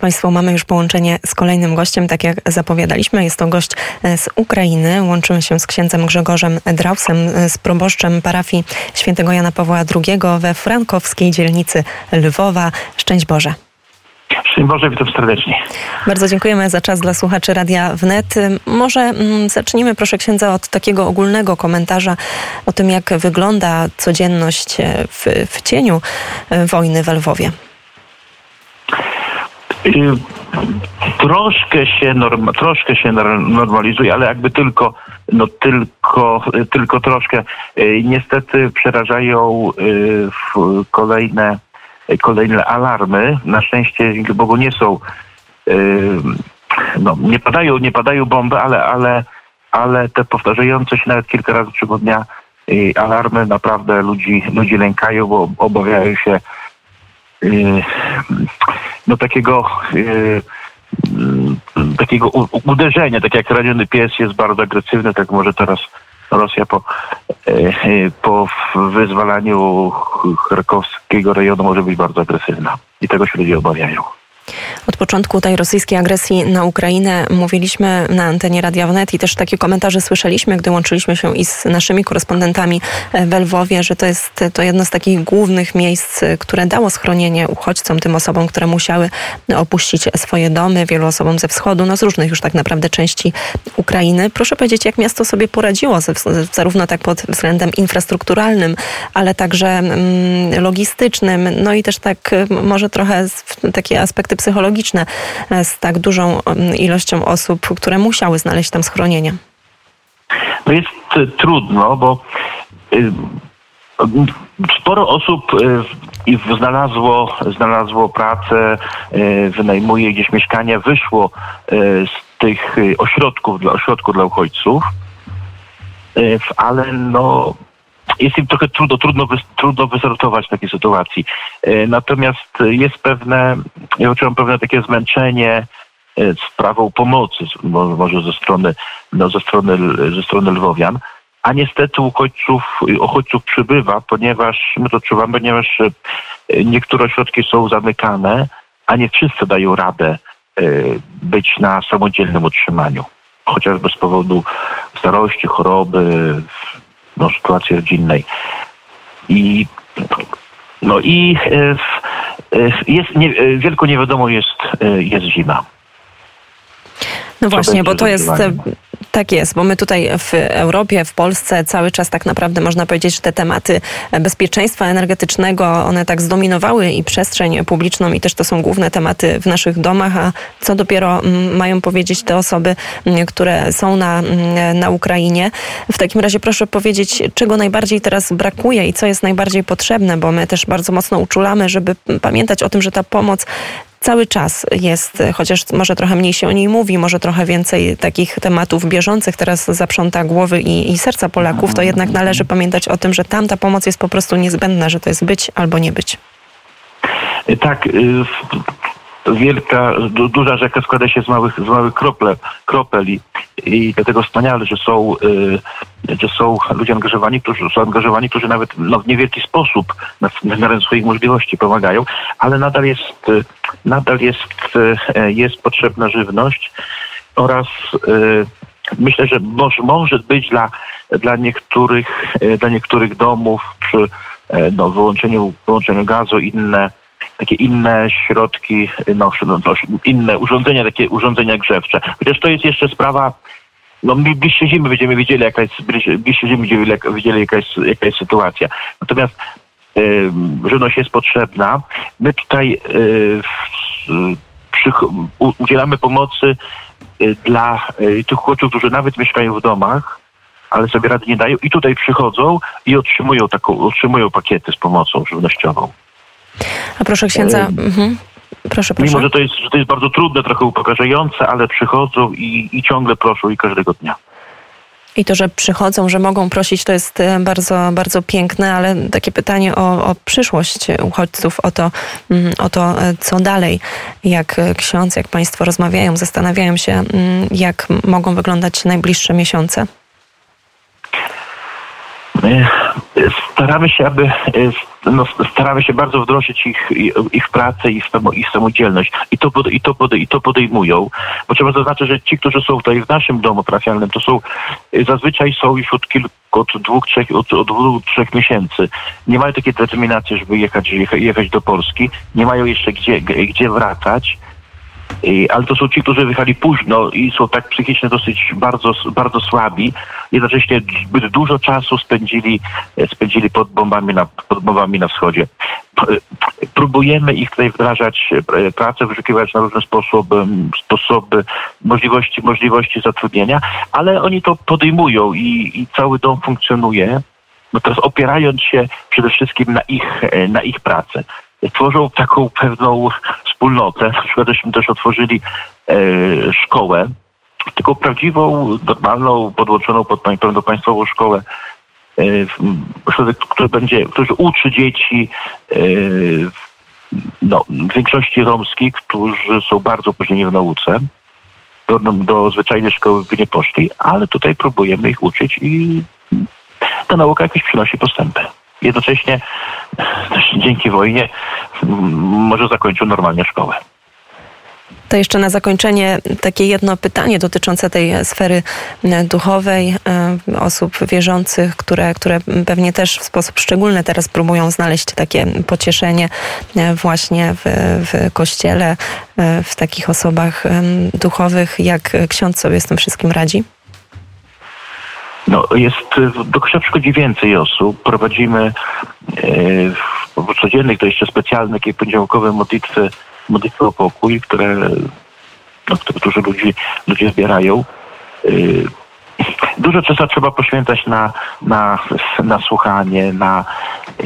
Państwo mamy już połączenie z kolejnym gościem, tak jak zapowiadaliśmy. Jest to gość e, z Ukrainy. Łączymy się z księdzem Grzegorzem Drausem, e, z proboszczem parafii świętego Jana Pawła II we frankowskiej dzielnicy Lwowa. Szczęść Boże. Szczęść Boże, witam serdecznie. Bardzo dziękujemy za czas dla słuchaczy Radia Wnet. Może mm, zacznijmy, proszę księdza, od takiego ogólnego komentarza o tym, jak wygląda codzienność e, w, w cieniu wojny w Lwowie. Y, troszkę się, norma, troszkę się normalizuje, ale jakby tylko, no tylko, tylko troszkę. Y, niestety przerażają y, kolejne, kolejne alarmy. Na szczęście, dzięki Bogu, nie są, no, nie padają, nie padają bomby, ale, ale, ale te powtarzające się nawet kilka razy w ciągu dnia alarmy naprawdę ludzi, ludzi lękają, bo obawiają się no takiego yy, takiego uderzenia, tak jak raniony pies jest bardzo agresywny, tak może teraz Rosja po, yy, po wyzwalaniu charkowskiego rejonu może być bardzo agresywna i tego się ludzie obawiają. Początku tej rosyjskiej agresji na Ukrainę mówiliśmy na antenie Radia Wnet i też takie komentarze słyszeliśmy, gdy łączyliśmy się i z naszymi korespondentami w Lwowie, że to jest to jedno z takich głównych miejsc, które dało schronienie uchodźcom, tym osobom, które musiały opuścić swoje domy, wielu osobom ze wschodu, no z różnych już tak naprawdę części Ukrainy. Proszę powiedzieć, jak miasto sobie poradziło, zarówno tak pod względem infrastrukturalnym, ale także mm, logistycznym, no i też tak może trochę takie aspekty psychologiczne e, z tak dużą ilością osób, które musiały znaleźć tam schronienie? No jest e, trudno, bo y, sporo osób y, znalazło, znalazło pracę, wynajmuje gdzieś mieszkania, wyszło z tych ośrodków dla, ośrodków dla uchodźców, ale no jest im trochę trudno, trudno, trudno wystartować w takiej sytuacji. E, natomiast jest pewne, ja odczuwam pewne takie zmęczenie e, sprawą pomocy, może ze strony, no, ze strony, ze strony Lwowian. A niestety uchodźców, uchodźców przybywa, ponieważ my to odczuwamy, ponieważ e, niektóre ośrodki są zamykane, a nie wszyscy dają radę być na samodzielnym utrzymaniu. Chociażby z powodu starości, choroby, no, sytuacji rodzinnej. I no i e, e, jest nie, e, wielką niewiadomą jest, jest zima. No właśnie, bo to jest tak jest, bo my tutaj w Europie, w Polsce cały czas tak naprawdę można powiedzieć, że te tematy bezpieczeństwa energetycznego, one tak zdominowały i przestrzeń publiczną i też to są główne tematy w naszych domach, a co dopiero mm, mają powiedzieć te osoby, mm, które są na, mm, na Ukrainie. W takim razie proszę powiedzieć, czego najbardziej teraz brakuje i co jest najbardziej potrzebne, bo my też bardzo mocno uczulamy, żeby pamiętać o tym, że ta pomoc cały czas jest, chociaż może trochę mniej się o niej mówi, może trochę więcej takich tematów bieżących teraz zaprząta głowy i, i serca Polaków, to jednak należy pamiętać o tym, że tam ta pomoc jest po prostu niezbędna, że to jest być albo nie być. Tak, y, wielka, duża rzeka składa się z małych, z małych krople, kropel i, i dlatego wspaniale, że są, y, że są ludzie angażowani, którzy są angażowani, którzy nawet no, w niewielki sposób na, miarę swoich możliwości pomagają, ale nadal jest, y, nadal jest, y, jest potrzebna żywność oraz myślę, że może, może być dla, dla, niektórych, dla niektórych domów przy no, wyłączeniu, wyłączeniu gazu inne takie inne środki, no, no, inne urządzenia, takie urządzenia grzewcze. Chociaż to jest jeszcze sprawa, no bliższe zimy będziemy wiedzieli, jaka jest, bliższe zimy będziemy wiedzieli, jaka jest, jaka jest sytuacja. Natomiast y, żywność jest potrzebna. My tutaj y, przy, u, udzielamy pomocy y, dla y, tych chłopców, którzy nawet mieszkają w domach, ale sobie rady nie dają i tutaj przychodzą i otrzymują taką, otrzymują pakiety z pomocą żywnościową. A proszę księdza. Mhm. Proszę, proszę. Mimo, że to, jest, że to jest bardzo trudne, trochę upokarzające, ale przychodzą i, i ciągle proszą i każdego dnia. I to, że przychodzą, że mogą prosić, to jest e, bardzo, bardzo piękne, ale takie pytanie o, o przyszłość uchodźców, o to, mm, o to, e, co dalej. Jak ksiądz, jak państwo rozmawiają, zastanawiają się, mm, jak mogą wyglądać najbliższe miesiące? Staramy się, aby no, staramy się bardzo wdrożyć ich, ich pracę, ich, ich samodzielność i to, i, to, i to podejmują. Bo trzeba zaznaczyć, że ci, którzy są tutaj w naszym domu parafialnym, to są zazwyczaj są już od kilku od dwóch, trzech, od, od dwóch, trzech miesięcy. Nie mają takiej determinacji, żeby jechać, jechać do Polski. Nie mają jeszcze gdzie, gdzie wracać. Ale to są ci, którzy wyjechali późno i są tak psychicznie dosyć bardzo, bardzo słabi. Jednocześnie zbyt dużo czasu spędzili, spędzili pod bombami na, pod bombami na wschodzie. Próbujemy ich tutaj wdrażać pracę, wyszukiwać na różne sposoby, sposoby możliwości, możliwości zatrudnienia, ale oni to podejmują i, i cały dom funkcjonuje. No teraz opierając się przede wszystkim na ich, na ich pracę tworzą taką pewną wspólnotę. Na przykład żeśmy też otworzyli e, szkołę, taką prawdziwą, normalną, podłączoną pod pełną państwową szkołę, e, który będzie, który uczy dzieci e, no, większości romskich, którzy są bardzo później w nauce. Do, do zwyczajnej szkoły by nie poszli, ale tutaj próbujemy ich uczyć i ta nauka jakoś przynosi postępy jednocześnie dzięki wojnie może zakończył normalnie szkołę. To jeszcze na zakończenie takie jedno pytanie dotyczące tej sfery duchowej e, osób wierzących, które, które pewnie też w sposób szczególny teraz próbują znaleźć takie pocieszenie e, właśnie w, w kościele, e, w takich osobach duchowych. Jak ksiądz sobie z tym wszystkim radzi? No, jest, do kościoła przychodzi więcej osób. Prowadzimy e, w codziennych, to jeszcze specjalne, takie poniedziałkowe modlitwy, modlitwy o pokój, które, no, które dużo ludzi, ludzie zbierają. E, dużo czasu trzeba poświęcać na, na, na słuchanie, na, e,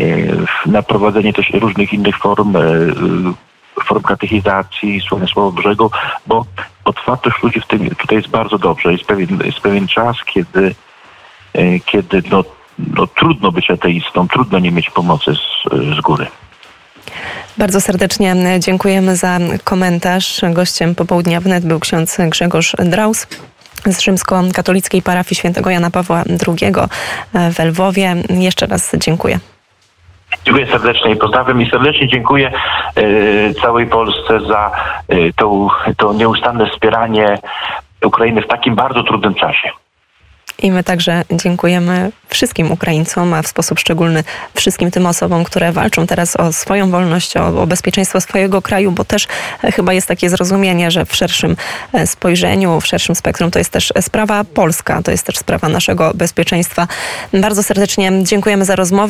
na prowadzenie też różnych innych form, e, form katechizacji, słowa Słowa Bożego, bo otwartość ludzi w tym tutaj jest bardzo dobrze. Jest pewien, jest pewien czas, kiedy kiedy no, no, trudno być ateistą, trudno nie mieć pomocy z, z góry. Bardzo serdecznie dziękujemy za komentarz. Gościem popołudnia wnet był ksiądz Grzegorz Draus z rzymskokatolickiej parafii świętego Jana Pawła II w Lwowie. Jeszcze raz dziękuję. Dziękuję serdecznie i pozdrawiam i serdecznie dziękuję y, całej Polsce za y, to, to nieustanne wspieranie Ukrainy w takim bardzo trudnym czasie. I my także dziękujemy wszystkim Ukraińcom, a w sposób szczególny wszystkim tym osobom, które walczą teraz o swoją wolność, o, o bezpieczeństwo swojego kraju, bo też e, chyba jest takie zrozumienie, że w szerszym e, spojrzeniu, w szerszym spektrum to jest też sprawa polska, to jest też sprawa naszego bezpieczeństwa. Bardzo serdecznie dziękujemy za rozmowę.